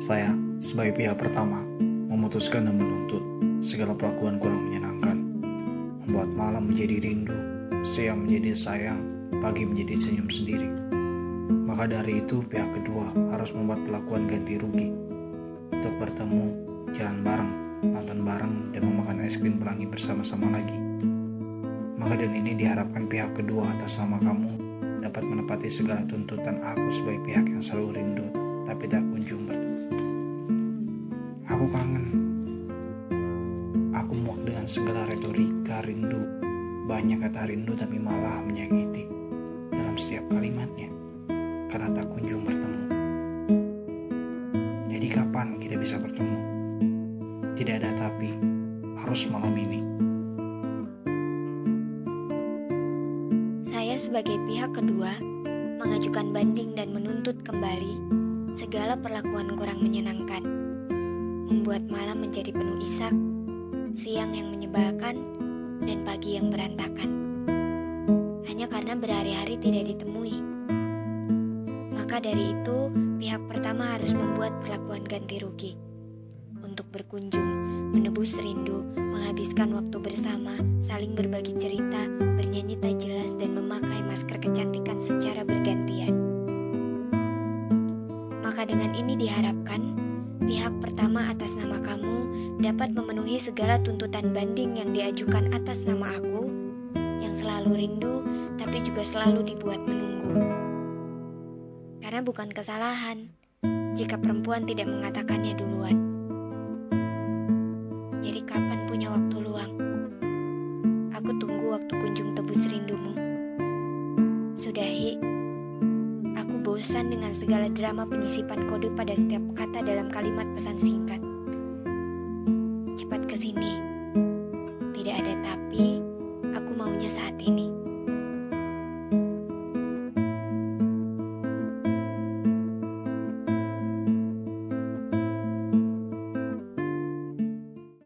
Saya, sebagai pihak pertama, memutuskan dan menuntut segala perlakuan kurang menyenangkan, membuat malam menjadi rindu, siang menjadi sayang, pagi menjadi senyum sendiri. Maka dari itu pihak kedua harus membuat perlakuan ganti rugi untuk bertemu, jalan bareng, nonton bareng, dan memakan es krim pelangi bersama-sama lagi. Maka dan ini diharapkan pihak kedua atas nama kamu dapat menepati segala tuntutan aku sebagai pihak yang selalu rindu tapi tak kunjung. Kangen. Aku muak dengan segala retorika rindu. Banyak kata rindu tapi malah menyakiti dalam setiap kalimatnya karena tak kunjung bertemu. Jadi kapan kita bisa bertemu? Tidak ada tapi, harus malam ini. Saya sebagai pihak kedua mengajukan banding dan menuntut kembali segala perlakuan kurang menyenangkan, membuat malam menjadi penuh isak, siang yang menyebalkan, dan pagi yang berantakan. Hanya karena berhari-hari tidak ditemui. Maka dari itu, pihak pertama harus membuat perlakuan ganti rugi untuk berkunjung, menebus rindu, menghabiskan waktu bersama, saling berbagi cerita, bernyanyi tak jelas, dan memakai masker kecantikan secara bergantian. Maka dengan ini diharapkan pihak pertama atas nama kamu dapat memenuhi segala tuntutan banding yang diajukan atas nama aku yang selalu rindu tapi juga selalu dibuat menunggu. Karena bukan kesalahan jika perempuan tidak mengatakannya duluan. Jadi kapan punya waktu luang? Aku tunggu waktu kunjung tebus rindumu. Sudahi, bosan dengan segala drama penyisipan kode pada setiap kata dalam kalimat pesan singkat. Cepat ke sini. Tidak ada tapi, aku maunya saat ini.